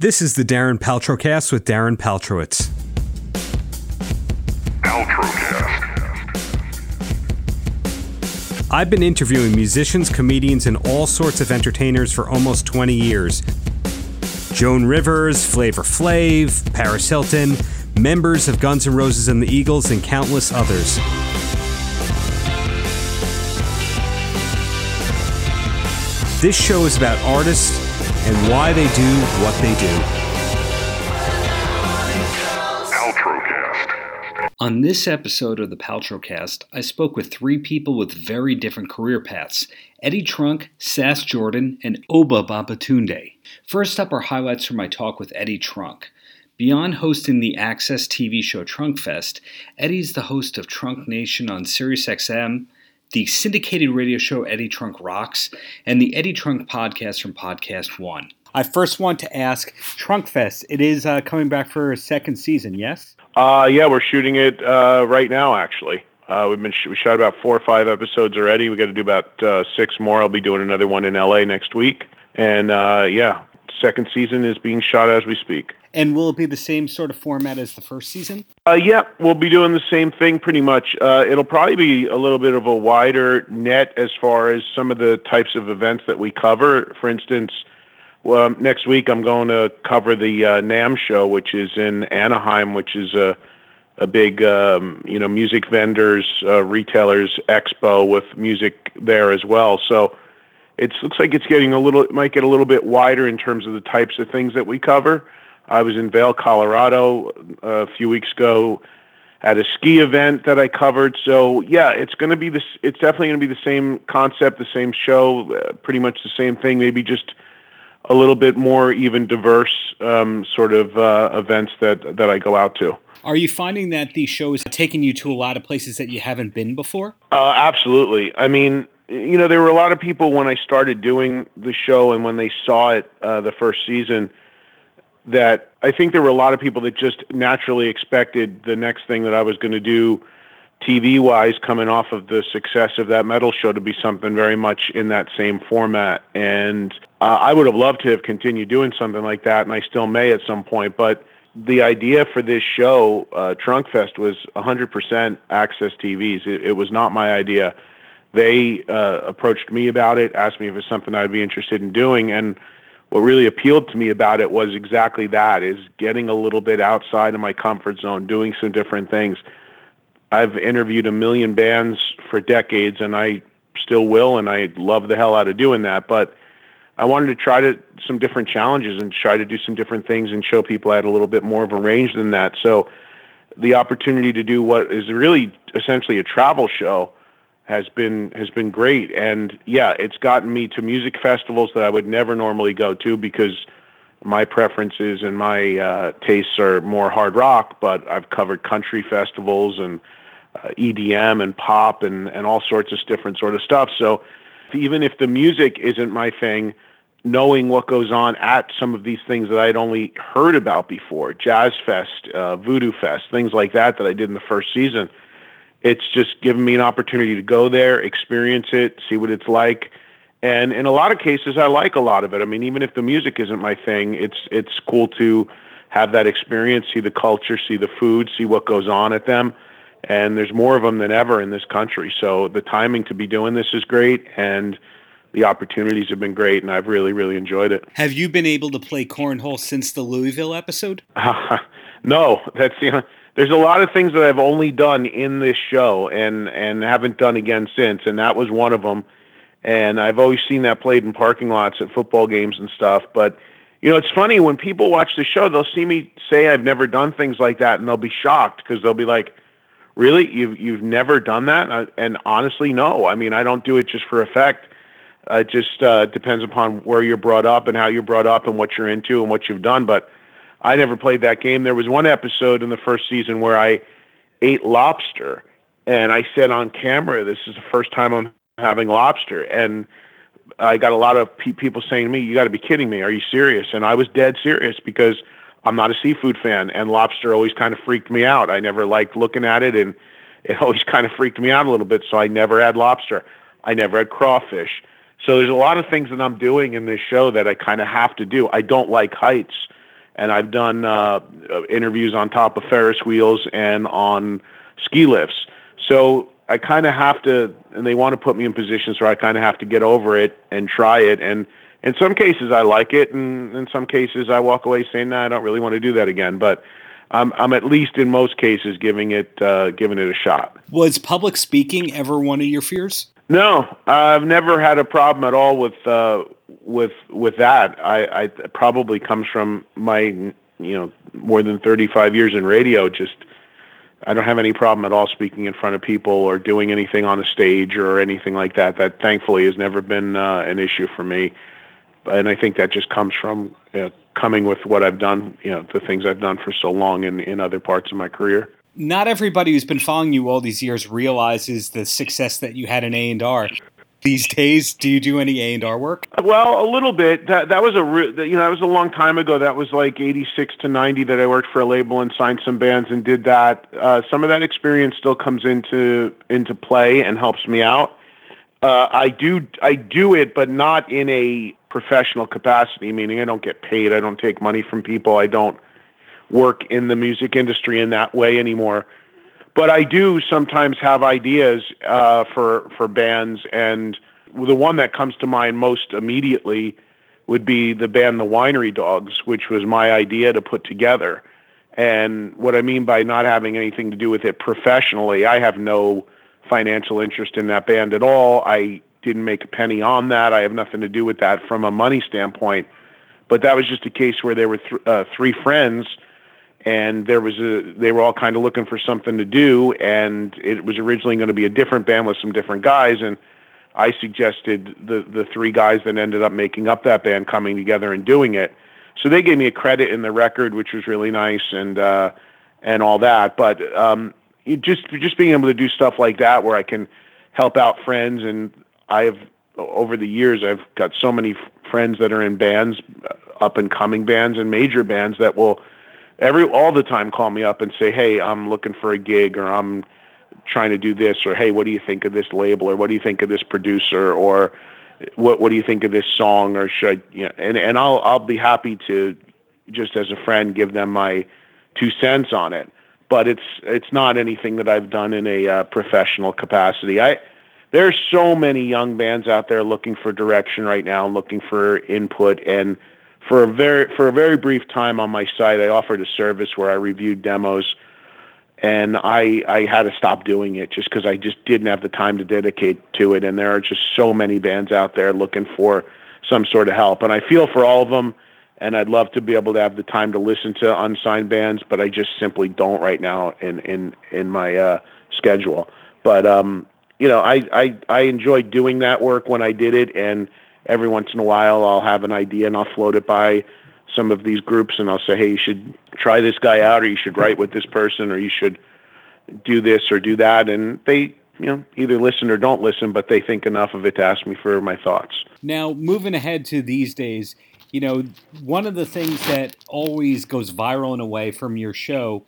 This is the Darren Paltrocast with Darren Paltrowitz. Paltrocast. I've been interviewing musicians, comedians, and all sorts of entertainers for almost 20 years. Joan Rivers, Flavor Flav, Paris Hilton, members of Guns N' Roses and the Eagles, and countless others. This show is about artists and why they do what they do. On this episode of the Paltrocast, I spoke with three people with very different career paths Eddie Trunk, Sass Jordan, and Obba Babatundé. First up are highlights from my talk with Eddie Trunk. Beyond hosting the AXS TV show Trunk Fest, Eddie's the host of Trunk Nation on SiriusXM, the syndicated radio show Eddie Trunk Rocks, and the Eddie Trunk podcast from Podcast One. I first want to ask Trunkfest. It is uh, coming back for a second season, yes? Uh, yeah, we're shooting it uh, right now. Actually, uh, we've been sh- we shot about four or five episodes already. We got to do about uh, six more. I'll be doing another one in LA next week, and uh, yeah, second season is being shot as we speak. And will it be the same sort of format as the first season? Uh, yeah, we'll be doing the same thing pretty much. Uh, it'll probably be a little bit of a wider net as far as some of the types of events that we cover. For instance, well, next week I'm going to cover the uh, NAMM show, which is in Anaheim, which is a a big um, you know music vendors, uh, retailers expo with music there as well. So it looks like it's getting a little, it might get a little bit wider in terms of the types of things that we cover. I was in Vail, Colorado uh, a few weeks ago at a ski event that I covered. So yeah, it's going to be this. It's definitely going to be the same concept, the same show, uh, pretty much the same thing. Maybe just a little bit more even diverse um, sort of uh, events that that I go out to. Are you finding that the show is taking you to a lot of places that you haven't been before? Uh, absolutely. I mean, you know, there were a lot of people when I started doing the show and when they saw it uh, the first season that I think there were a lot of people that just naturally expected the next thing that I was going to do TV wise coming off of the success of that metal show to be something very much in that same format. And uh, I would have loved to have continued doing something like that, and I still may at some point. But the idea for this show, uh, Trunk Fest, was 100% AXS TV's. It, it was not my idea. They uh, approached me about it, asked me if it's something I'd be interested in doing, and what really appealed to me about it was exactly that: is getting a little bit outside of my comfort zone, doing some different things. I've interviewed a million bands for decades, and I still will, and I love the hell out of doing that. But I wanted to try to some different challenges and try to do some different things and show people I had a little bit more of a range than that. So the opportunity to do what is really essentially a travel show has been has been great. And yeah, it's gotten me to music festivals that I would never normally go to because my preferences and my uh, tastes are more hard rock. But I've covered country festivals and uh, EDM and pop and and all sorts of different sort of stuff. So even if the music isn't my thing, knowing what goes on at some of these things that I'd only heard about before, Jazz Fest, uh, Voodoo Fest, things like that that I did in the first season it's just given me an opportunity to go there, experience it, see what it's like. And in a lot of cases, I like a lot of it. I mean, even if the music isn't my thing, it's it's cool to have that experience, see the culture, see the food, see what goes on at them. And there's more of them than ever in this country. So the timing to be doing this is great, and the opportunities have been great, and I've really, really enjoyed it. Have you been able to play cornhole since the Louisville episode? no, that's the there's a lot of things that I've only done in this show and and haven't done again since, and that was one of them. And I've always seen that played in parking lots at football games and stuff. But you know, it's funny when people watch the show, they'll see me say I've never done things like that, and they'll be shocked because they'll be like, "Really, you've you've never done that?" And, and honestly, no. I mean, I don't do it just for effect. It just uh, depends upon where you're brought up and how you're brought up and what you're into and what you've done. But I never played that game. There was one episode in the first season where I ate lobster, and I said on camera, "This is the first time I'm having lobster." And I got a lot of pe- people saying to me, "You got to be kidding me! Are you serious?" And I was dead serious because I'm not a seafood fan, and lobster always kind of freaked me out. I never liked looking at it, and it always kind of freaked me out a little bit. So I never had lobster. I never had crawfish. So there's a lot of things that I'm doing in this show that I kind of have to do. I don't like heights. And I've done uh, interviews on top of Ferris wheels and on ski lifts. So I kind of have to, and they want to put me in positions where I kind of have to get over it and try it. And in some cases, I like it, and in some cases, I walk away saying, "No, nah, I don't really want to do that again." But I'm, I'm at least in most cases giving it uh, giving it a shot. Was public speaking ever one of your fears? No, I've never had a problem at all with uh, with with that. I, I probably comes from my you know more than 35 years in radio. Just I don't have any problem at all speaking in front of people or doing anything on a stage or anything like that. That thankfully has never been uh, an issue for me. And I think that just comes from you know, coming with what I've done, you know, the things I've done for so long in, in other parts of my career not everybody who's been following you all these years realizes the success that you had in A and R. These days, do you do any A and R work? Well, a little bit. That that was a you know that was a long time ago. That was like eighty six to ninety that I worked for a label and signed some bands and did that. Uh, some of that experience still comes into into play and helps me out. Uh, I do I do it, but not in a professional capacity. Meaning, I don't get paid. I don't take money from people. I don't work in the music industry in that way anymore. But I do sometimes have ideas uh, for for bands, and the one that comes to mind most immediately would be the band the Winery Dogs, which was my idea to put together. And what I mean by not having anything to do with it professionally, I have no financial interest in that band at all. I didn't make a penny on that. I have nothing to do with that from a money standpoint. But that was just a case where there were th- uh, three friends and there was a they were all kind of looking for something to do and it was originally going to be a different band with some different guys and I suggested the the three guys that ended up making up that band coming together and doing it. So they gave me a credit in the record which was really nice and uh and all that. But um just just being able to do stuff like that where I can help out friends and I've over the years I've got so many friends that are in bands up and coming bands and major bands that will every all the time call me up and say, "Hey, I'm looking for a gig," or "I'm trying to do this," or "Hey, what do you think of this label?" or "What do you think of this producer?" or "What What do you think of this song?" or should I, you know, and and I'll I'll be happy to just as a friend give them my two cents on it. But it's it's not anything that I've done in a uh, professional capacity. I there's so many young bands out there looking for direction right now, looking for input and for a very for a very brief time on my site, I offered a service where I reviewed demos, and I I had to stop doing it just because I just didn't have the time to dedicate to it. And there are just so many bands out there looking for some sort of help, and I feel for all of them. And I'd love to be able to have the time to listen to unsigned bands, but I just simply don't right now in in in my uh, schedule. But um, you know, I I I enjoyed doing that work when I did it, and every once in a while I'll have an idea and I'll float it by some of these groups and I'll say, hey, you should try this guy out or you should write with this person or you should do this or do that. And they, you know, either listen or don't listen, but they think enough of it to ask me for my thoughts. Now, moving ahead to these days, you know, one of the things that always goes viral in a way from your show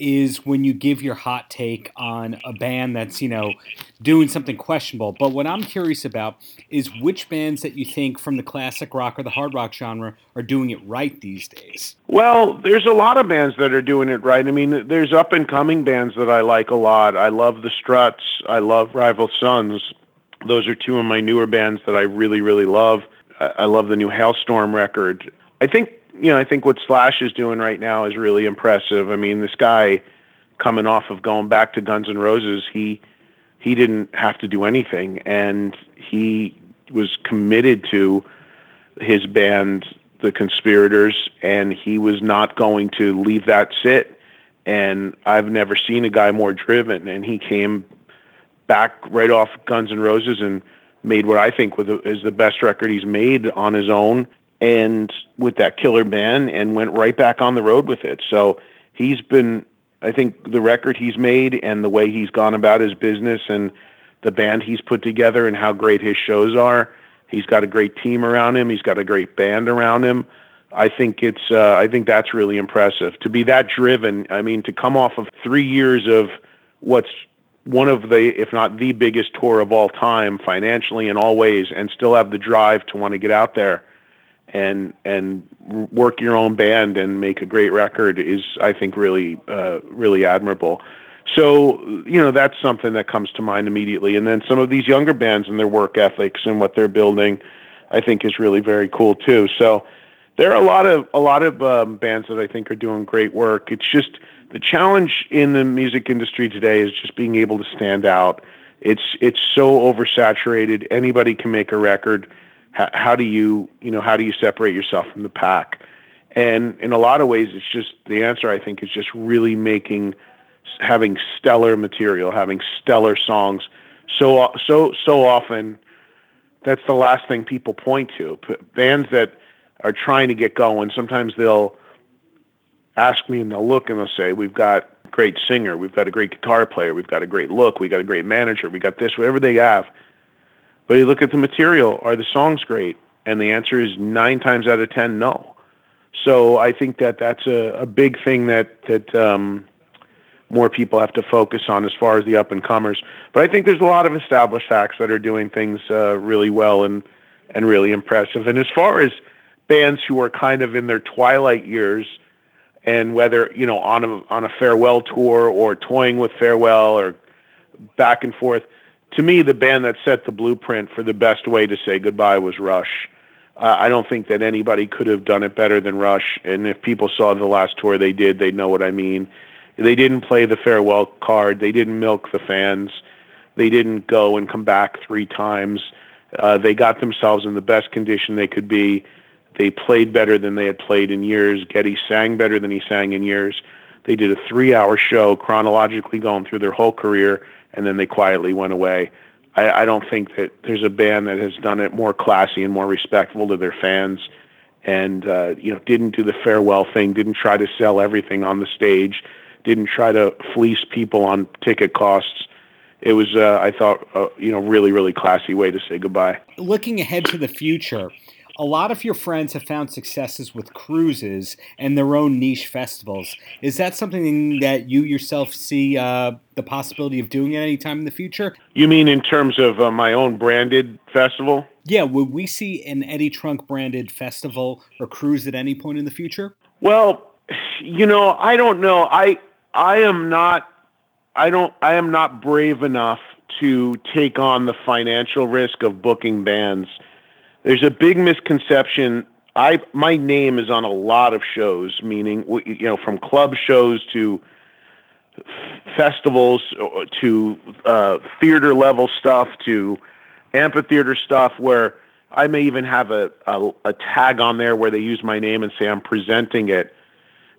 is when you give your hot take on a band that's, you know, doing something questionable. But what I'm curious about is which bands that you think from the classic rock or the hard rock genre are doing it right these days. Well, there's a lot of bands that are doing it right. I mean, there's up and coming bands that I like a lot. I love the Struts. I love Rival Sons. Those are two of my newer bands that I really, really love. I love the new Halestorm record. I think you know, I think what Slash is doing right now is really impressive. I mean, this guy coming off of going back to Guns N' Roses, he he didn't have to do anything, and he was committed to his band, The Conspirators, and he was not going to leave that sit. And I've never seen a guy more driven, and he came back right off Guns N' Roses and made what I think was is the best record he's made on his own and with that killer band and went right back on the road with it. So he's been, I think, the record he's made and the way he's gone about his business and the band he's put together and how great his shows are. He's got a great team around him. He's got a great band around him. I think it's, uh, I think that's really impressive to be that driven. I mean, to come off of three years of what's one of the, if not the biggest tour of all time, financially in all ways, and still have the drive to want to get out there and and work your own band and make a great record is I think really uh, really admirable. So you know that's something that comes to mind immediately. And then some of these younger bands and their work ethics and what they're building, I think is really very cool too. So there are a lot of a lot of um, bands that I think are doing great work. It's just the challenge in the music industry today is just being able to stand out. It's it's so oversaturated. Anybody can make a record. How, how do you you know how do you separate yourself from the pack? And in a lot of ways, it's just the answer. I think is just really making having stellar material, having stellar songs. So uh, so so often, that's the last thing people point to. Bands that are trying to get going. Sometimes they'll ask me and they'll look and they'll say, "We've got great singer, we've got a great guitar player, we've got a great look, we got a great manager, we got this, whatever they have." But you look at the material, are the songs great? And the answer is nine times out of ten, no. So I think that that's a, a big thing that that um, more people have to focus on as far as the up and comers. But I think there's a lot of established acts that are doing things uh, really well and and really impressive. And as far as bands who are kind of in their twilight years, and whether you know on a on a farewell tour or toying with farewell or back and forth, to me the band that set the blueprint for the best way to say goodbye was Rush. Uh, I don't think that anybody could have done it better than Rush. And if people saw the last tour they did, they'd know what I mean. They didn't play the farewell card. They didn't milk the fans. They didn't go and come back three times. Uh, they got themselves in the best condition they could be. They played better than they had played in years. Geddy sang better than he sang in years. They did a three-hour show chronologically going through their whole career, and then they quietly went away. I, I don't think that there's a band that has done it more classy and more respectful to their fans, and uh, you know didn't do the farewell thing, didn't try to sell everything on the stage didn't try to fleece people on ticket costs. It was, uh, I thought, uh, you know, really, really classy way to say goodbye. Looking ahead to the future, a lot of your friends have found successes with cruises and their own niche festivals. Is that something that you yourself see uh, the possibility of doing at any time in the future? You mean in terms of uh, my own branded festival? Yeah, would we see an Eddie Trunk branded festival or cruise at any point in the future? Well, you know, I don't know. I I am not I don't I am not brave enough to take on the financial risk of booking bands. There's a big misconception. I my name is on a lot of shows, meaning you know from club shows to festivals uh, to uh, theater level stuff to amphitheater stuff where I may even have a, a, a tag on there where they use my name and say I'm presenting it.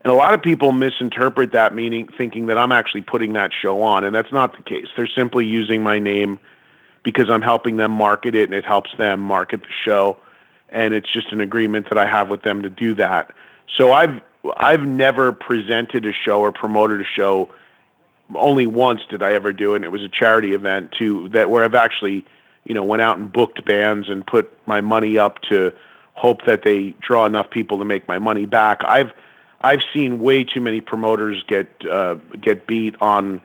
And a lot of people misinterpret that meaning thinking that I'm actually putting that show on, and that's not the case. They're simply using my name because I'm helping them market it and it helps them market the show. And it's just an agreement that I have with them to do that. So I've I've never presented a show or promoted a show. Only once did I ever do it, and it was a charity event too that where I've actually, you know, went out and booked bands and put my money up to hope that they draw enough people to make my money back. I've I've seen way too many promoters get uh, get beat on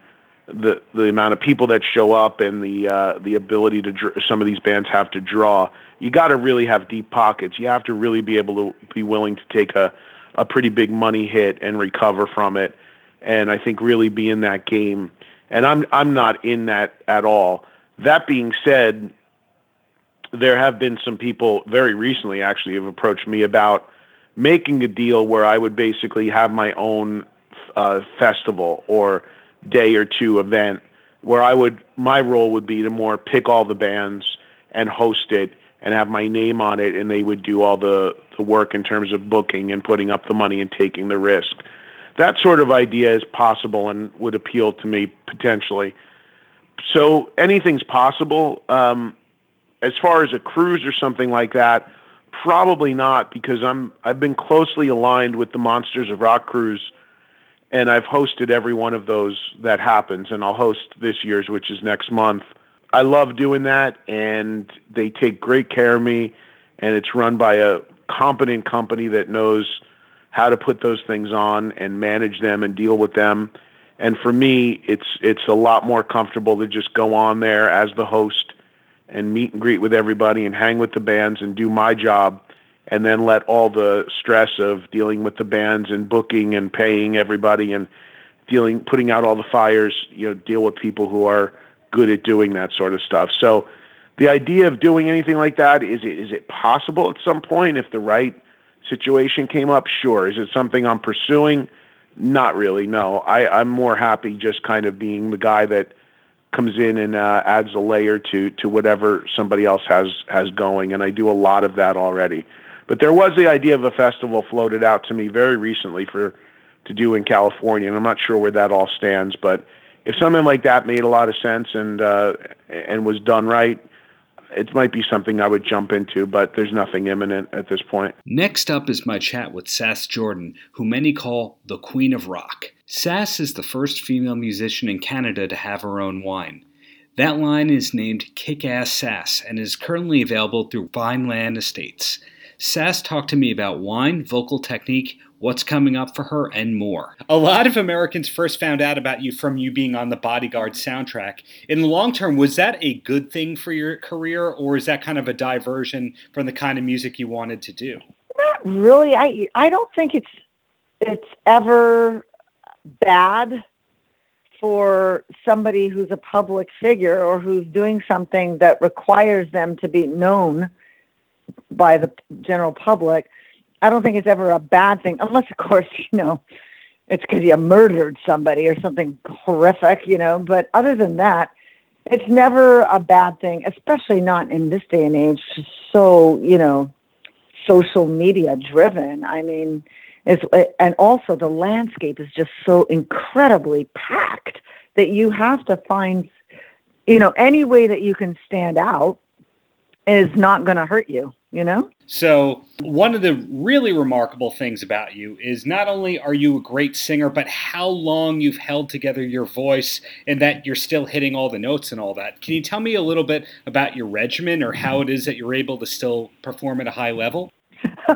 the the amount of people that show up and the uh, the ability to dr- some of these bands have to draw. You got to really have deep pockets. You have to really be able to be willing to take a a pretty big money hit and recover from it. And I think really be in that game. And I'm I'm not in that at all. That being said, there have been some people very recently actually have approached me about making a deal where I would basically have my own uh, festival or day or two event where I would my role would be to more pick all the bands and host it and have my name on it and they would do all the, the work in terms of booking and putting up the money and taking the risk. That sort of idea is possible and would appeal to me potentially. So anything's possible. Um, as far as a cruise or something like that, Probably not because I'm I've been closely aligned with the Monsters of Rock cruise and I've hosted every one of those that happens and I'll host this year's which is next month. I love doing that and they take great care of me and it's run by a competent company that knows how to put those things on and manage them and deal with them. And for me, it's it's a lot more comfortable to just go on there as the host and meet and greet with everybody and hang with the bands and do my job and then let all the stress of dealing with the bands and booking and paying everybody and dealing putting out all the fires you know deal with people who are good at doing that sort of stuff. So the idea of doing anything like that is it is it possible at some point if the right situation came up? Sure. Is it something i'm pursuing? Not really no. I i'm more happy just kind of being the guy that comes in and uh, adds a layer to to whatever somebody else has has going and i do a lot of that already but there was the idea of a festival floated out to me very recently for to do in California, and I'm not sure where that all stands. But if something like that made a lot of sense and uh, and was done right, it might be something I would jump into. But there's nothing imminent at this point. Next up is my chat with Sass Jordan, who many call the Queen of Rock. Sass is the first female musician in Canada to have her own wine. That line is named Kick Ass Sass and is currently available through Vineland Estates. Sass talked to me about wine, vocal technique, what's coming up for her, and more. A lot of Americans first found out about you from you being on the Bodyguard soundtrack. In the long term, was that a good thing for your career, or is that kind of a diversion from the kind of music you wanted to do? Not really. I I don't think it's it's ever bad for somebody who's a public figure or who's doing something that requires them to be known by the general public, I don't think it's ever a bad thing, unless, of course, you know, it's because you murdered somebody or something horrific, you know. But other than that, it's never a bad thing, especially not in this day and age. So, you know, social media driven. I mean, it's, and also the landscape is just so incredibly packed that you have to find, you know, any way that you can stand out is not going to hurt you you know? So, one of the really remarkable things about you is not only are you a great singer, but how long you've held together your voice and that you're still hitting all the notes and all that. Can you tell me a little bit about your regimen or how it is that you're able to still perform at a high level?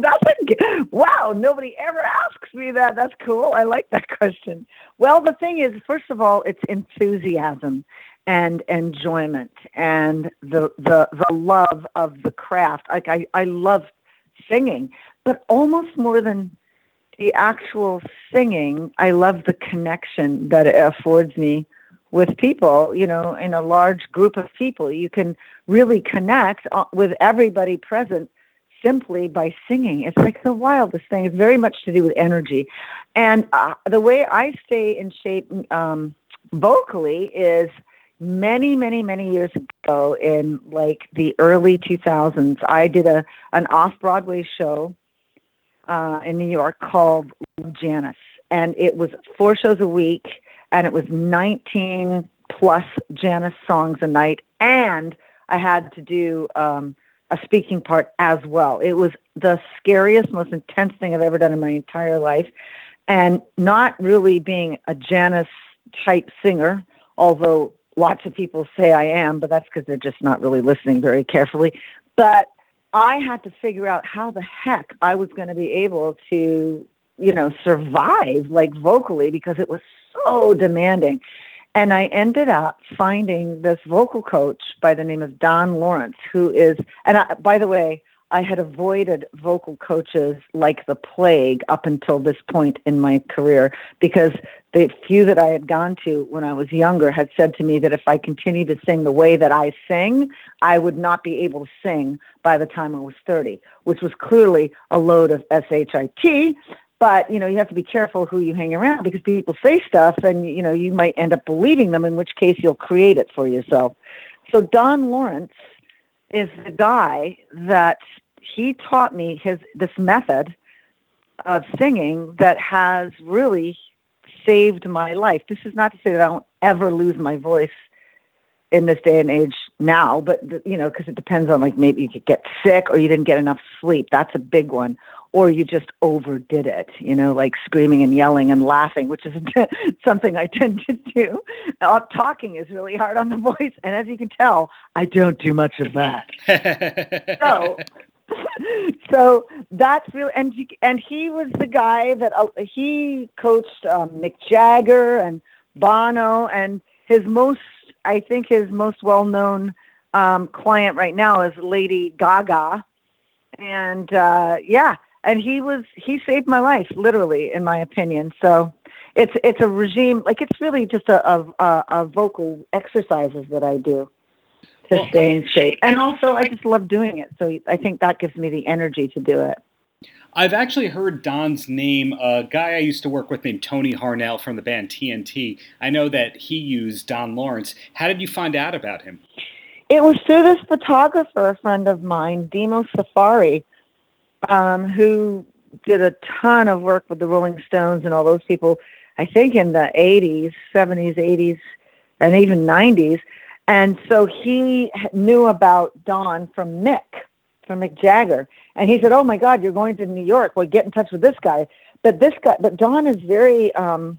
That's a, wow, nobody ever asks me that. That's cool. I like that question. Well, the thing is, first of all, it's enthusiasm and enjoyment and the the the love of the craft. Like I, I love singing, but almost more than the actual singing, I love the connection that it affords me with people, you know, in a large group of people. You can really connect uh, with everybody present simply by singing. It's like the wildest thing. It's very much to do with energy. And uh, the way I stay in shape um, vocally is many, many, many years ago in like the early 2000s, I did a an off Broadway show uh, in New York called Janis, and it was four shows a week, and it was 19 plus Janis songs a night, and I had to do um, a speaking part as well. It was the scariest, most intense thing I've ever done in my entire life, and not really being a Janis type singer, although lots of people say I am, but that's because they're just not really listening very carefully. But I had to figure out how the heck I was going to be able to, you know, survive like vocally because it was so demanding. And I ended up finding this vocal coach by the name of Don Lawrence, who is, and I, by the way, I had avoided vocal coaches like the plague up until this point in my career because the few that I had gone to when I was younger had said to me that if I continued to sing the way that I sing, I would not be able to sing by the time I was 30, which was clearly a load of SHIT. But, you know, you have to be careful who you hang around because people say stuff and, you know, you might end up believing them, in which case you'll create it for yourself. So Don Lawrence is the guy that he taught me his this method of singing that has really saved my life. This is not to say that I don't ever lose my voice in this day and age now, but you know, because it depends on like maybe you could get sick or you didn't get enough sleep. That's a big one. Or you just overdid it, you know, like screaming and yelling and laughing, which is something I tend to do. Uh, talking is really hard on the voice, and as you can tell, I don't do much of that. so, so that's real. and he, and he was the guy that uh, he coached um, Mick Jagger and Bono and his most I think his most well known um, client right now is Lady Gaga and uh, yeah, and he was he saved my life, literally, in my opinion. So it's it's a regime like it's really just a a, a vocal exercises that I do to well, stay in shape, and also I just love doing it. So I think that gives me the energy to do it. I've actually heard Don's name. A guy I used to work with named Tony Harnell from the band TNT. I know that he used Don Lawrence. How did you find out about him? It was through this photographer, a friend of mine, Dimo Safari, um, who did a ton of work with the Rolling Stones and all those people, I think in the 80s, 70s, 80s, and even 90s. And so he knew about Don from Mick, from Mick Jagger. And he said, Oh my God, you're going to New York. Well, get in touch with this guy. But this guy, but Don is very, um,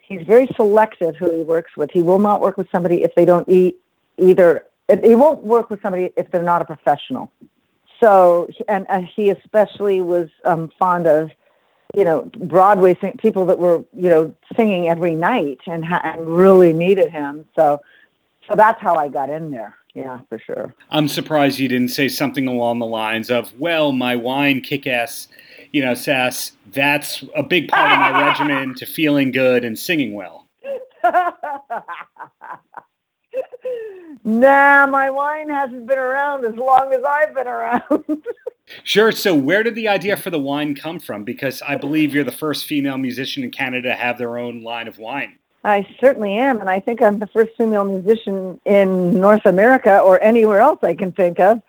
he's very selective who he works with. He will not work with somebody if they don't eat either he won't work with somebody if they're not a professional. So, and, and he especially was um, fond of, you know, Broadway sing- people that were, you know, singing every night and, ha- and really needed him. So, so that's how I got in there. Yeah, for sure. I'm surprised you didn't say something along the lines of, "Well, my wine kick-ass, you know, sass. That's a big part of my regimen to feeling good and singing well." nah, my wine hasn't been around as long as I've been around. sure. So, where did the idea for the wine come from? Because I believe you're the first female musician in Canada to have their own line of wine. I certainly am, and I think I'm the first female musician in North America or anywhere else I can think of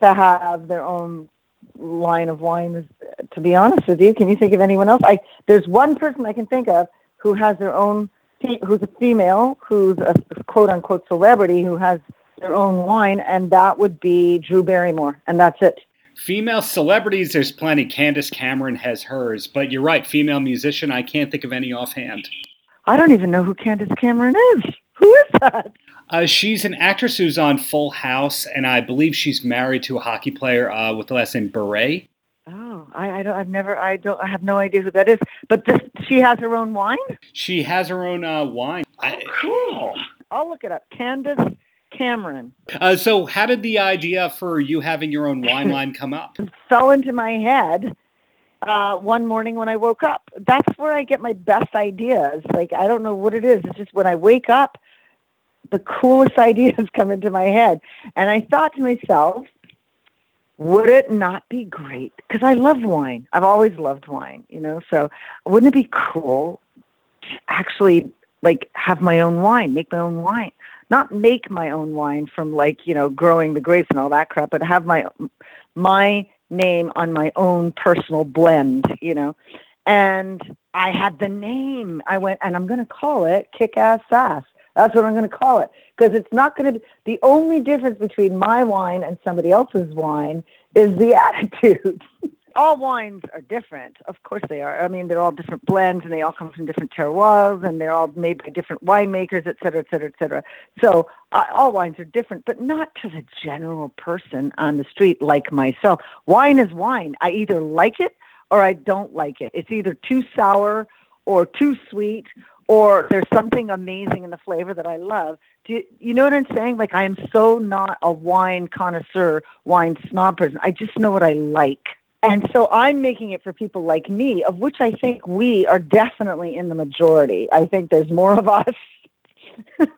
to have their own line of wine. To be honest with you, can you think of anyone else? I there's one person I can think of who has their own who's a female, who's a quote unquote celebrity who has their own wine, and that would be Drew Barrymore, and that's it. Female celebrities, there's plenty. Candace Cameron has hers, but you're right, female musician, I can't think of any offhand. I don't even know who Candace Cameron is. Who is that? Uh, she's an actress who's on Full House, and I believe she's married to a hockey player uh, with the last name Bure. Oh, I, I don't. I've never. I don't. I have no idea who that is. But this, she has her own wine. She has her own uh, wine. Oh, cool. I'll look it up. Candace Cameron. Uh, so, how did the idea for you having your own wine line come up? fell into my head uh, one morning when I woke up. That's where I get my best ideas. Like I don't know what it is. It's just when I wake up, the coolest ideas come into my head, and I thought to myself would it not be great? Because I love wine. I've always loved wine, you know. So wouldn't it be cool to actually like have my own wine, make my own wine, not make my own wine from like you know growing the grapes and all that crap, but have my my name on my own personal blend, you know. And I had the name. I went and I'm going to call it Kick Ass Sass. That's what I'm going to call it because it's not going to. be The only difference between my wine and somebody else's wine is the attitude. all wines are different. Of course they are. I mean, they're all different blends and they all come from different terroirs and they're all made by different winemakers, et cetera, et cetera, et cetera. So uh, all wines are different, but not to the general person on the street like myself. Wine is wine. I either like it or I don't like it. It's either too sour or too sweet or there's something amazing in the flavor that I love. Do you, you know what I'm saying? Like I am so not a wine connoisseur, wine snob person. I just know what I like. And so I'm making it for people like me, of which I think we are definitely in the majority. I think there's more of us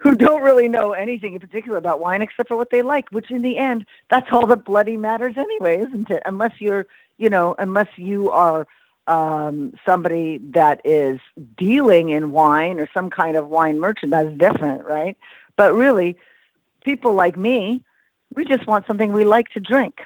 who don't really know anything in particular about wine except for what they like, which in the end, that's all that bloody matters anyway, isn't it? Unless you're, you know, unless you are um, somebody that is dealing in wine or some kind of wine merchant, that's different, right? But really, people like me, we just want something we like to drink.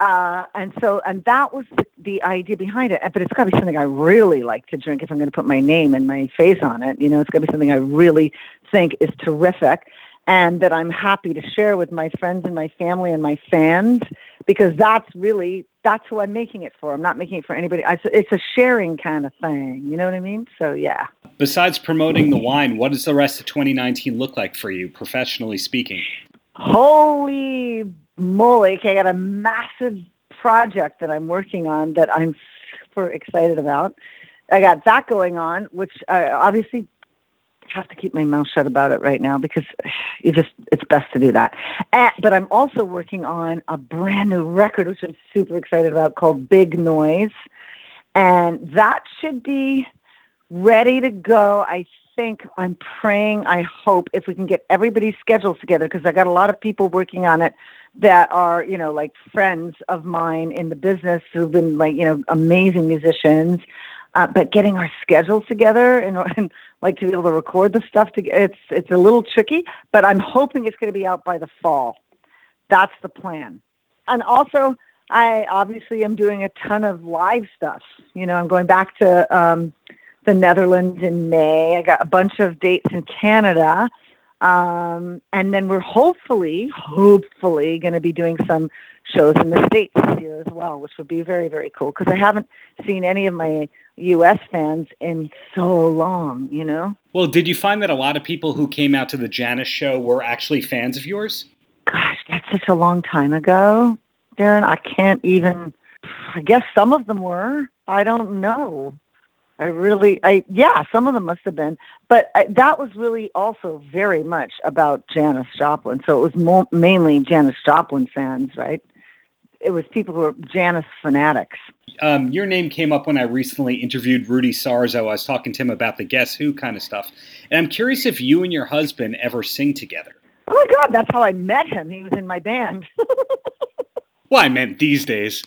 Uh, and so, and that was the, the idea behind it. But it's got to be something I really like to drink if I'm going to put my name and my face on it. You know, it's got to be something I really think is terrific and that I'm happy to share with my friends and my family and my fans because that's really that's who I'm making it for. I'm not making it for anybody. It's a sharing kind of thing. You know what I mean? So yeah. Besides promoting the wine, what does the rest of 2019 look like for you, professionally speaking? Holy moly! Okay, I got a massive project that I'm working on that I'm super excited about. I got that going on, which uh, obviously have to keep my mouth shut about it right now because you just it's best to do that. And, but I'm also working on a brand new record, which I'm super excited about, called Big Noise, and that should be ready to go. I think I'm praying. I hope if we can get everybody's schedules together because I got a lot of people working on it that are you know like friends of mine in the business who've been like you know amazing musicians uh, but getting our schedules together and, and like to be able to record the stuff to it's it's a little tricky but i'm hoping it's going to be out by the fall. That's the plan. And also i obviously am doing a ton of live stuff. You know i'm going back to um, the netherlands in may. I got a bunch of dates in canada. Um, and then we're hopefully hopefully going to be doing some shows in the states this year as well which would be very very cool because i haven't seen any of my U.S. fans in so long, you know? Well, did you find that a lot of people who came out to the Janis show were actually fans of yours? Gosh, that's such a long time ago, Darren. I can't even. I guess some of them were. I don't know. I really, I yeah, some of them must have been, but I, that was really also very much about Janis Joplin. So it was mo- mainly Janis Joplin fans, right? It was people who were Janis fanatics. Um, your name came up when I recently interviewed Rudy Sarzo. I was talking to him about the Guess Who kind of stuff, and I'm curious if you and your husband ever sing together. Oh my God, that's how I met him. He was in my band. well, I meant these days.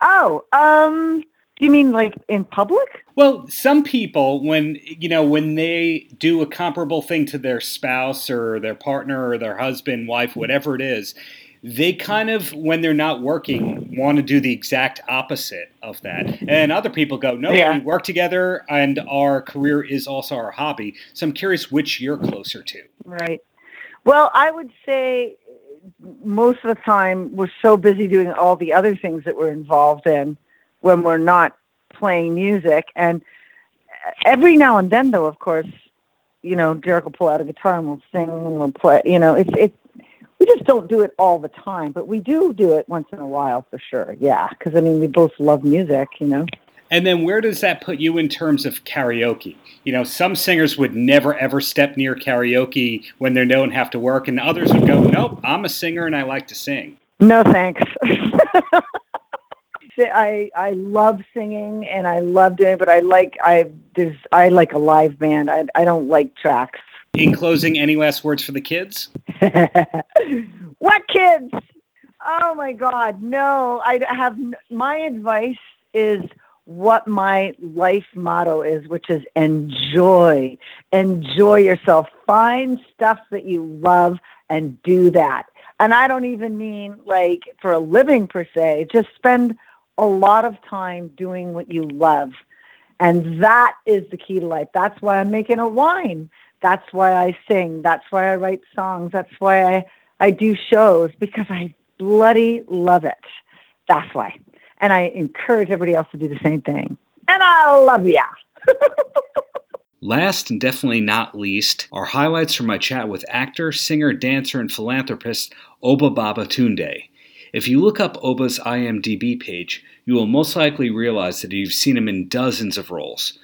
Oh, um, you mean like in public? Well, some people, when you know, when they do a comparable thing to their spouse or their partner or their husband, wife, whatever it is, they kind of when they're not working want to do the exact opposite of that. And other people go no yeah. we work together and our career is also our hobby. So i'm curious which you're closer to. Right. Well i would say most of the time we're so busy doing all the other things that we're involved in when we're not playing music. And uh, every now and then though of course you know derek will pull out a guitar and we'll sing and we'll play you know it's it's just don't do it all the time, but we do do it once in a while for sure. Yeah, because I mean, we both love music, you know. And then where does that put you in terms of karaoke? You know, some singers would never ever step near karaoke when they're known have to work, and others would go, "Nope, I'm a singer and I like to sing." No thanks. I I love singing and I love doing it, but I like I there's I like a live band. I I don't like tracks. In closing, any last words for the kids? what kids? Oh my God, no. I have my advice is what my life motto is, which is enjoy. Enjoy yourself. Find stuff that you love and do that. And I don't even mean like for a living per se, just spend a lot of time doing what you love. And that is the key to life. That's why I'm making a wine that's why I sing. That's why I write songs. That's why I, I do shows because I bloody love it. That's why. And I encourage everybody else to do the same thing. And I love ya. Last and definitely not least are highlights from my chat with actor, singer, dancer, and philanthropist Obba Baba Babatundé. If you look up Obba's IMDb page, you will most likely realize that you've seen him in dozens of roles.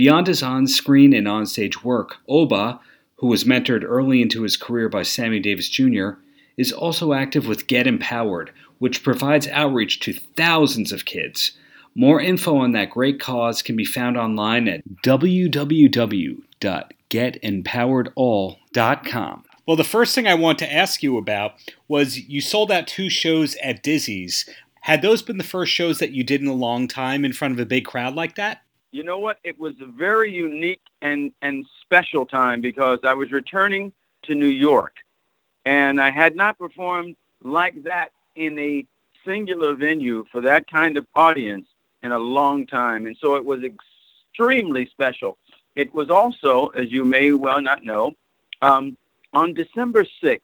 Beyond his on screen and onstage work, Obba, who was mentored early into his career by Sammy Davis Jr., is also active with Get Empowered, which provides outreach to thousands of kids. More info on that great cause can be found online at www.getempoweredall.com. Well, the first thing I want to ask you about was you sold out two shows at Dizzy's. Had those been the first shows that you did in a long time in front of a big crowd like that? You know what? It was a very unique and, and special time because I was returning to New York and I had not performed like that in a singular venue for that kind of audience in a long time. And so it was extremely special. It was also, as you may well not know, um, on December 6th,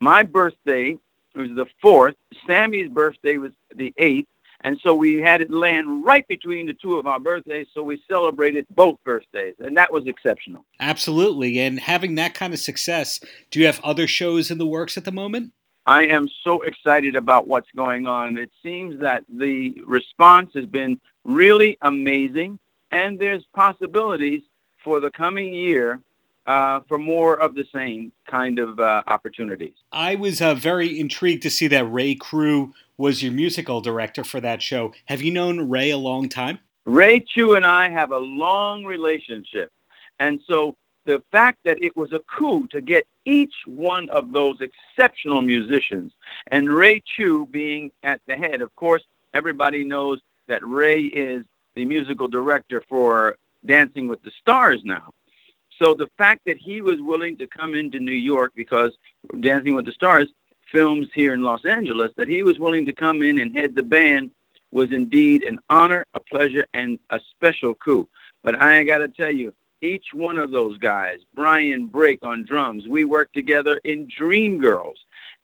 my birthday was the 4th, Sammy's birthday was the 8th, and so we had it land right between the two of our birthdays. So we celebrated both birthdays. And that was exceptional. Absolutely. And having that kind of success, do you have other shows in the works at the moment? I am so excited about what's going on. It seems that the response has been really amazing. And there's possibilities for the coming year uh, for more of the same kind of uh, opportunities. I was uh, very intrigued to see that Ray Chew was your musical director for that show. Have you known Ray a long time? Ray Chew and I have a long relationship. And so the fact that it was a coup to get each one of those exceptional musicians, and Ray Chew being at the head, of course, everybody knows that Ray is the musical director for Dancing with the Stars now. So the fact that he was willing to come into New York because Dancing with the Stars films here in Los Angeles, that he was willing to come in and head the band was indeed an honor, a pleasure, and a special coup. But I got to tell you, each one of those guys, Brian Brake on drums, we worked together in Dreamgirls.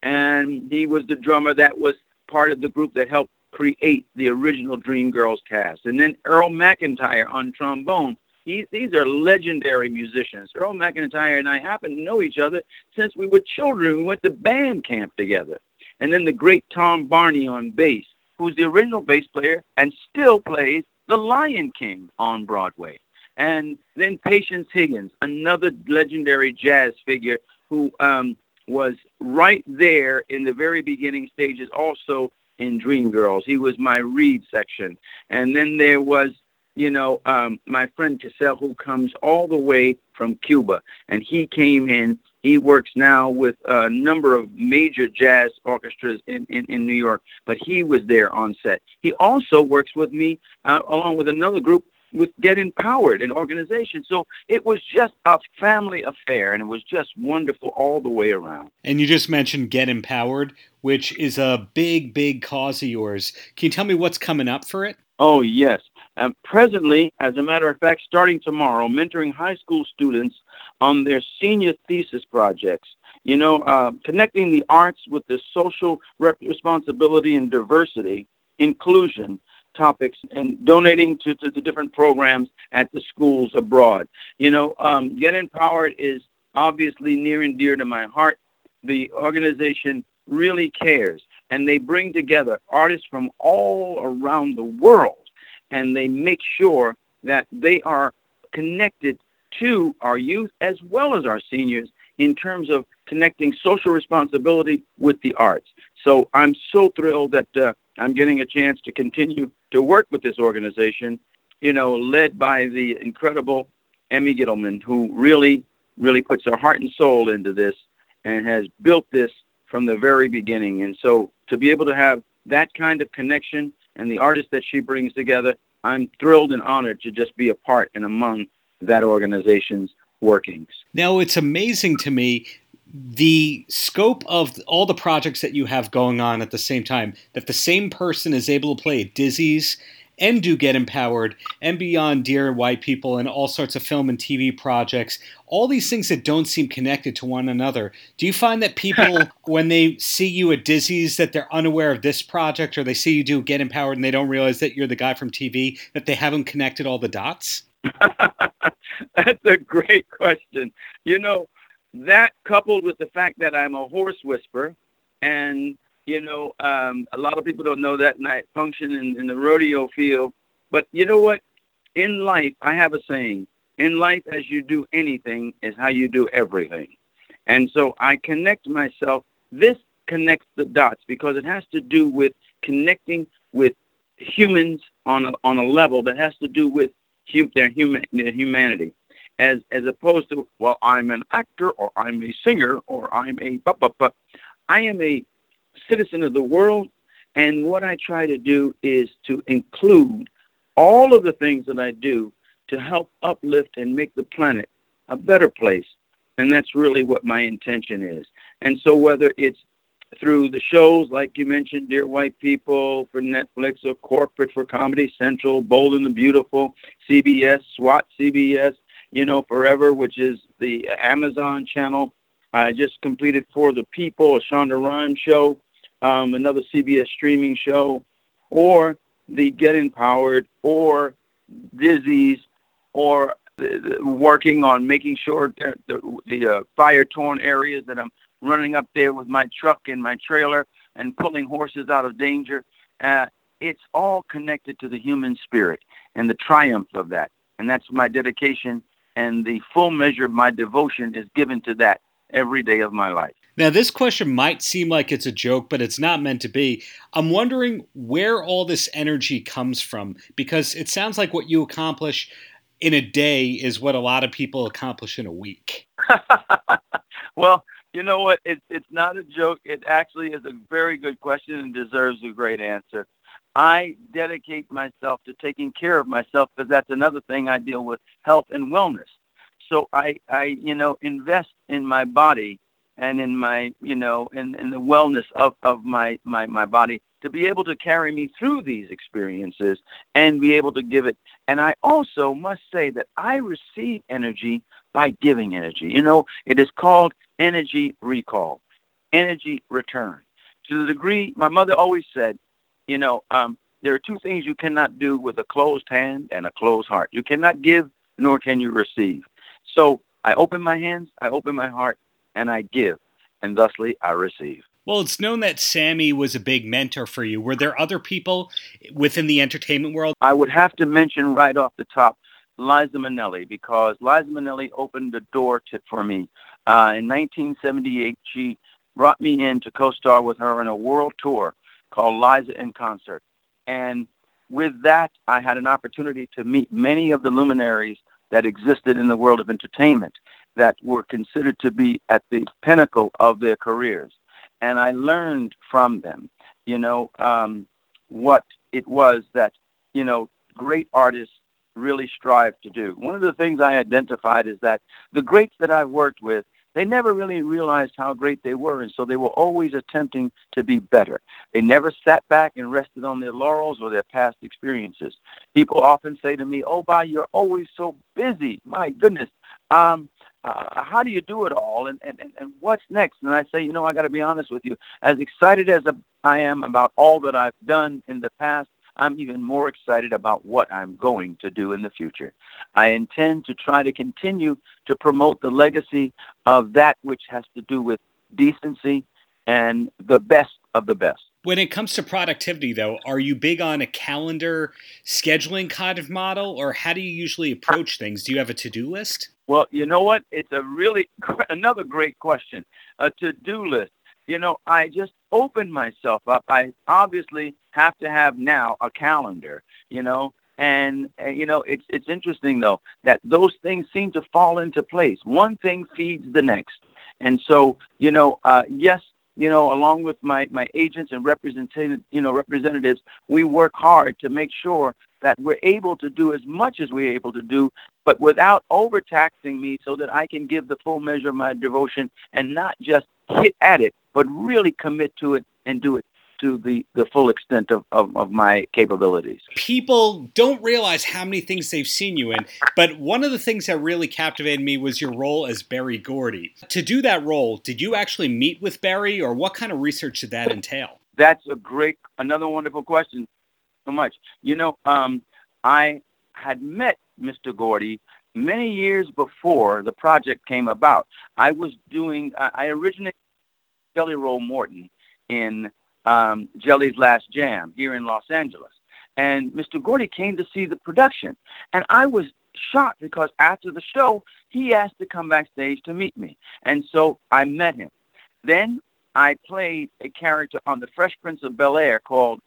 And he was the drummer that was part of the group that helped create the original Dreamgirls cast. And then Earl McIntyre on trombone. He, these are legendary musicians. Earl McIntyre and I happen to know each other since we were children. We went to band camp together. And then the great Tom Barney on bass, who's the original bass player and still plays The Lion King on Broadway. And then Patience Higgins, another legendary jazz figure who um, was right there in the very beginning stages, also in Dreamgirls. He was my reed section. And then there was, you know, um, my friend Cassell, who comes all the way from Cuba. And he came in. He works now with a number of major jazz orchestras in, in, in New York, but he was there on set. He also works with me, uh, along with another group with Get Empowered, an organization. So it was just a family affair, and it was just wonderful all the way around. And you just mentioned Get Empowered, which is a big, big cause of yours. Can you tell me what's coming up for it? Oh, yes. Um, presently, as a matter of fact, starting tomorrow, mentoring high school students on their senior thesis projects. You know, uh, connecting the arts with the social responsibility and diversity, inclusion, topics and donating to, to the different programs at the schools abroad. You know, um, Get Empowered is obviously near and dear to my heart. The organization really cares, and they bring together artists from all around the world, and they make sure that they are connected to our youth as well as our seniors in terms of connecting social responsibility with the arts. So I'm so thrilled that uh, I'm getting a chance to continue to work with this organization, you know, led by the incredible Emmy Gittleman, who really, really puts her heart and soul into this and has built this from the very beginning. And so to be able to have that kind of connection and the artists that she brings together, I'm thrilled and honored to just be a part and among that organization's workings. Now, it's amazing to me the scope of all the projects that you have going on at the same time that the same person is able to play at Dizzy's and do get empowered and beyond dear white people and all sorts of film and tv projects all these things that don't seem connected to one another. Do you find that people when they see you at dizzy's that they're unaware of this project or they see you do get empowered and they don't realize that you're the guy from tv that they haven't connected all the dots? That's a great question. You know that coupled with the fact that I'm a horse whisperer, and you know, um, a lot of people don't know that, I function in, in the rodeo field. But you know what? In life, I have a saying: in life, as you do anything, is how you do everything. And so I connect myself. This connects the dots because it has to do with connecting with humans on a, on a level that has to do with hum, their human their humanity as as opposed to well i'm an actor or i'm a singer or i'm a but but but i am a citizen of the world and what i try to do is to include all of the things that i do to help uplift and make the planet a better place and that's really what my intention is and so whether it's through the shows like you mentioned dear white people for netflix or corporate for comedy central bold and the beautiful cbs swat cbs you know, forever, which is the Amazon channel. I just completed For the People, a Shonda Rhimes show, um, another CBS streaming show, or the Get Empowered, or Dizzy's, or working on making sure that the, the uh, fire-torn areas that I'm running up there with my truck and my trailer and pulling horses out of danger. Uh, it's all connected to the human spirit and the triumph of that. And that's my dedication and the full measure of my devotion is given to that every day of my life. Now, this question might seem like it's a joke, but it's not meant to be. I'm wondering where all this energy comes from because it sounds like what you accomplish in a day is what a lot of people accomplish in a week. well, you know what? It, it's not a joke. It actually is a very good question and deserves a great answer. I dedicate myself to taking care of myself because that's another thing I deal with health and wellness. So I, I, you know, invest in my body and in my, you know, in, in the wellness of, of my, my, my body to be able to carry me through these experiences and be able to give it. And I also must say that I receive energy by giving energy. You know, it is called energy recall, energy return. To the degree, my mother always said, you know, um, there are two things you cannot do with a closed hand and a closed heart. You cannot give, nor can you receive. So I open my hands, I open my heart, and I give, and thusly I receive. Well, it's known that Sammy was a big mentor for you. Were there other people within the entertainment world? I would have to mention right off the top Liza Minnelli because Liza Minnelli opened the door to, for me. Uh, in 1978, she brought me in to co-star with her in a world tour called Liza in Concert. And with that, I had an opportunity to meet many of the luminaries that existed in the world of entertainment that were considered to be at the pinnacle of their careers. And I learned from them, you know, um, what it was that, you know, great artists really strive to do. One of the things I identified is that the greats that I've worked with, they never really realized how great they were, and so they were always attempting to be better. They never sat back and rested on their laurels or their past experiences. People often say to me, "Oh, Bob, you're always so busy. My goodness, um, uh, how do you do it all and, and, and what's next? And I say, you know, I got to be honest with you. As excited as I am about all that I've done in the past, I'm even more excited about what I'm going to do in the future. I intend to try to continue to promote the legacy of that which has to do with decency and the best of the best. When it comes to productivity, though, are you big on a calendar scheduling kind of model, or how do you usually approach things? Do you have a to do list? Well, you know what? It's a really another great question. A to-do list. You know, I just opened myself up. I obviously have to have now a calendar. You know, and, and you know, it's it's interesting though that those things seem to fall into place. One thing feeds the next, and so you know, uh, yes, you know, along with my, my agents and representative, you know, representatives, we work hard to make sure that we're able to do as much as we're able to do, but without overtaxing me so that I can give the full measure of my devotion and not just hit at it, but really commit to it and do it to the, the full extent of, of, of, my capabilities. People don't realize how many things they've seen you in, but one of the things that really captivated me was your role as Berry Gordy. To do that role, did you actually meet with Berry, or what kind of research did that entail? That's a great, another wonderful question so much. You know, um, I had met Mr. Gordy many years before the project came about. I was doing, I originated Jelly Roll Morton in um, Jelly's Last Jam here in Los Angeles. And Mr. Gordy came to see the production. And I was shocked because after the show, he asked to come backstage to meet me. And so I met him. Then I played a character on The Fresh Prince of Bel Air called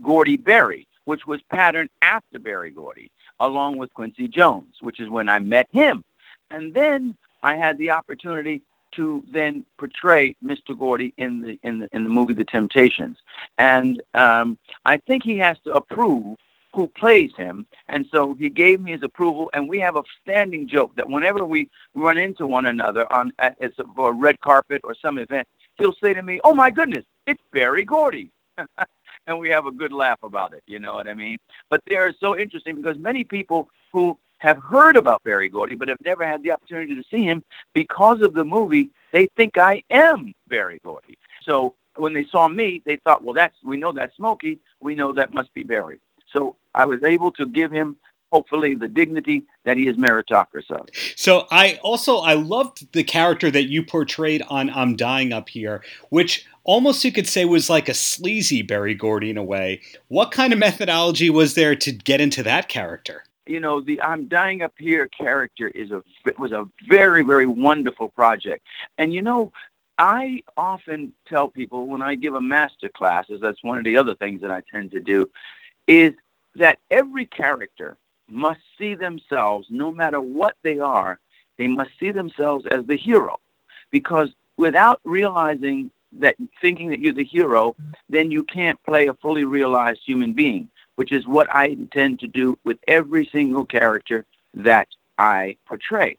Gordy Berry, which was patterned after Berry Gordy, along with Quincy Jones, which is when I met him. And then I had the opportunity to then portray Mr. Gordy in the in the in the movie The Temptations, and um, I think he has to approve who plays him, and so he gave me his approval. And we have a standing joke that whenever we run into one another on at, it's a, red carpet or some event, he'll say to me, "Oh my goodness, it's Berry Gordy." and we have a good laugh about it. You know what I mean? But they are so interesting because many people who have heard about Berry Gordy but have never had the opportunity to see him because of the movie, they think I am Berry Gordy. So when they saw me, they thought, well, that's we know that's Smokey. We know that must be Berry. So I was able to give him hopefully the dignity that he is meritocracy. So I also I loved the character that you portrayed on I'm Dying Up Here, which almost you could say was like a sleazy Berry Gordy in a way. What kind of methodology was there to get into that character? You know, the I'm dying up here character is a was a very very wonderful project, and you know, I often tell people when I give a master classes, that's one of the other things that I tend to do, is that every character must see themselves, no matter what they are, they must see themselves as the hero. Because without realizing that, thinking that you're the hero, then you can't play a fully realized human being, which is what I intend to do with every single character that I portray.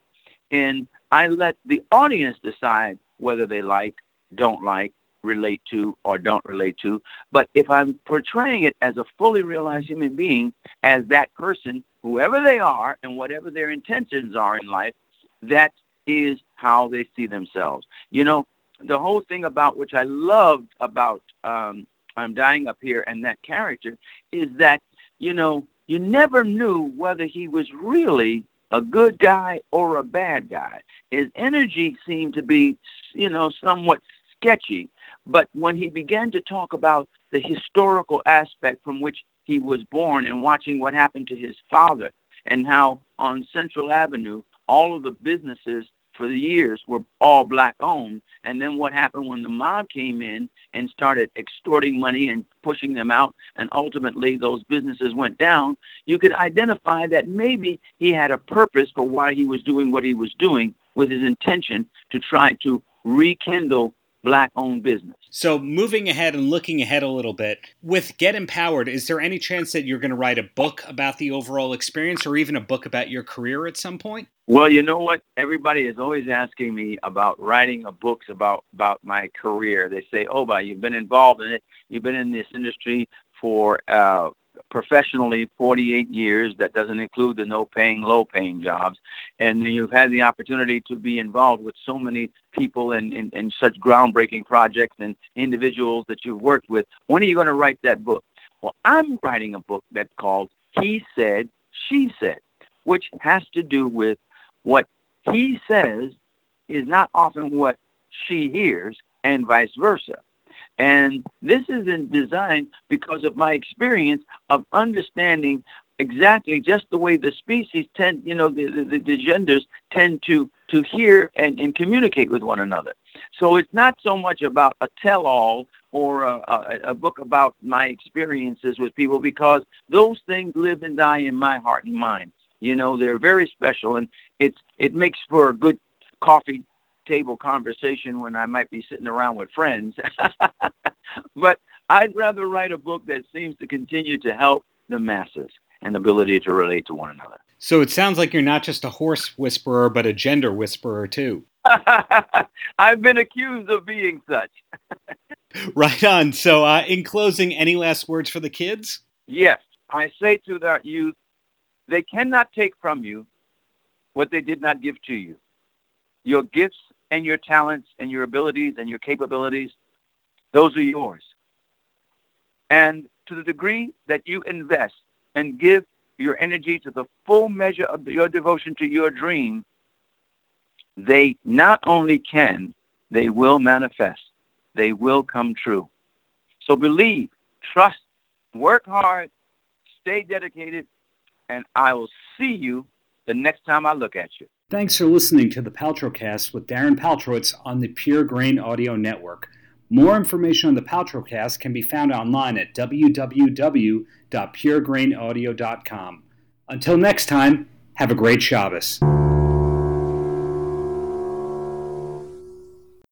And I let the audience decide whether they like, don't like, relate to, or don't relate to. But if I'm portraying it as a fully realized human being, as that person, whoever they are and whatever their intentions are in life, that is how they see themselves. You know, the whole thing about which I loved about um, I'm Dying Up Here and that character is that, you know, you never knew whether he was really a good guy or a bad guy. His energy seemed to be, you know, somewhat sketchy. But when he began to talk about the historical aspect from which he was born and watching what happened to his father and how on Central Avenue, all of the businesses for the years were all black owned. And then what happened when the mob came in and started extorting money and pushing them out, and ultimately those businesses went down, you could identify that maybe he had a purpose for why he was doing what he was doing with his intention to try to rekindle black owned business. So, moving ahead and looking ahead a little bit, with Get Empowered, is there any chance that you're going to write a book about the overall experience or even a book about your career at some point? Well, you know what? Everybody is always asking me about writing a books about about my career. They say, "Oh, but you've been involved in it. You've been in this industry for uh, professionally 48 years. That doesn't include the no-paying, low-paying jobs. And you've had the opportunity to be involved with so many people and, and, and such groundbreaking projects and individuals that you've worked with. When are you going to write that book? Well, I'm writing a book that's called He Said, She Said, which has to do with what he says is not often what she hears and vice versa. And this is in design because of my experience of understanding exactly just the way the species tend, you know, the, the, the genders tend to, to hear and, and communicate with one another. So it's not so much about a tell-all or a, a, a book about my experiences with people because those things live and die in my heart and mind. You know, they're very special, and it's it makes for a good coffee table conversation when I might be sitting around with friends. but I'd rather write a book that seems to continue to help the masses and the ability to relate to one another. So it sounds like you're not just a horse whisperer, but a gender whisperer too. I've been accused of being such. right on. So, uh, in closing, any last words for the kids? Yes. I say to that youth, they cannot take from you what they did not give to you. Your gifts and your talents and your abilities and your capabilities, those are yours. And to the degree that you invest and give your energy to the full measure of your devotion to your dream, they not only can, they will manifest. They will come true. So believe, trust, work hard, stay dedicated, and I will see you the next time I look at you. Thanks for listening to the Paltrocast with Darren Paltrowitz on the Pure Grain Audio Network. More information on the Paltrocast can be found online at www.puregrainaudio.com. Until next time, have a great Shabbos.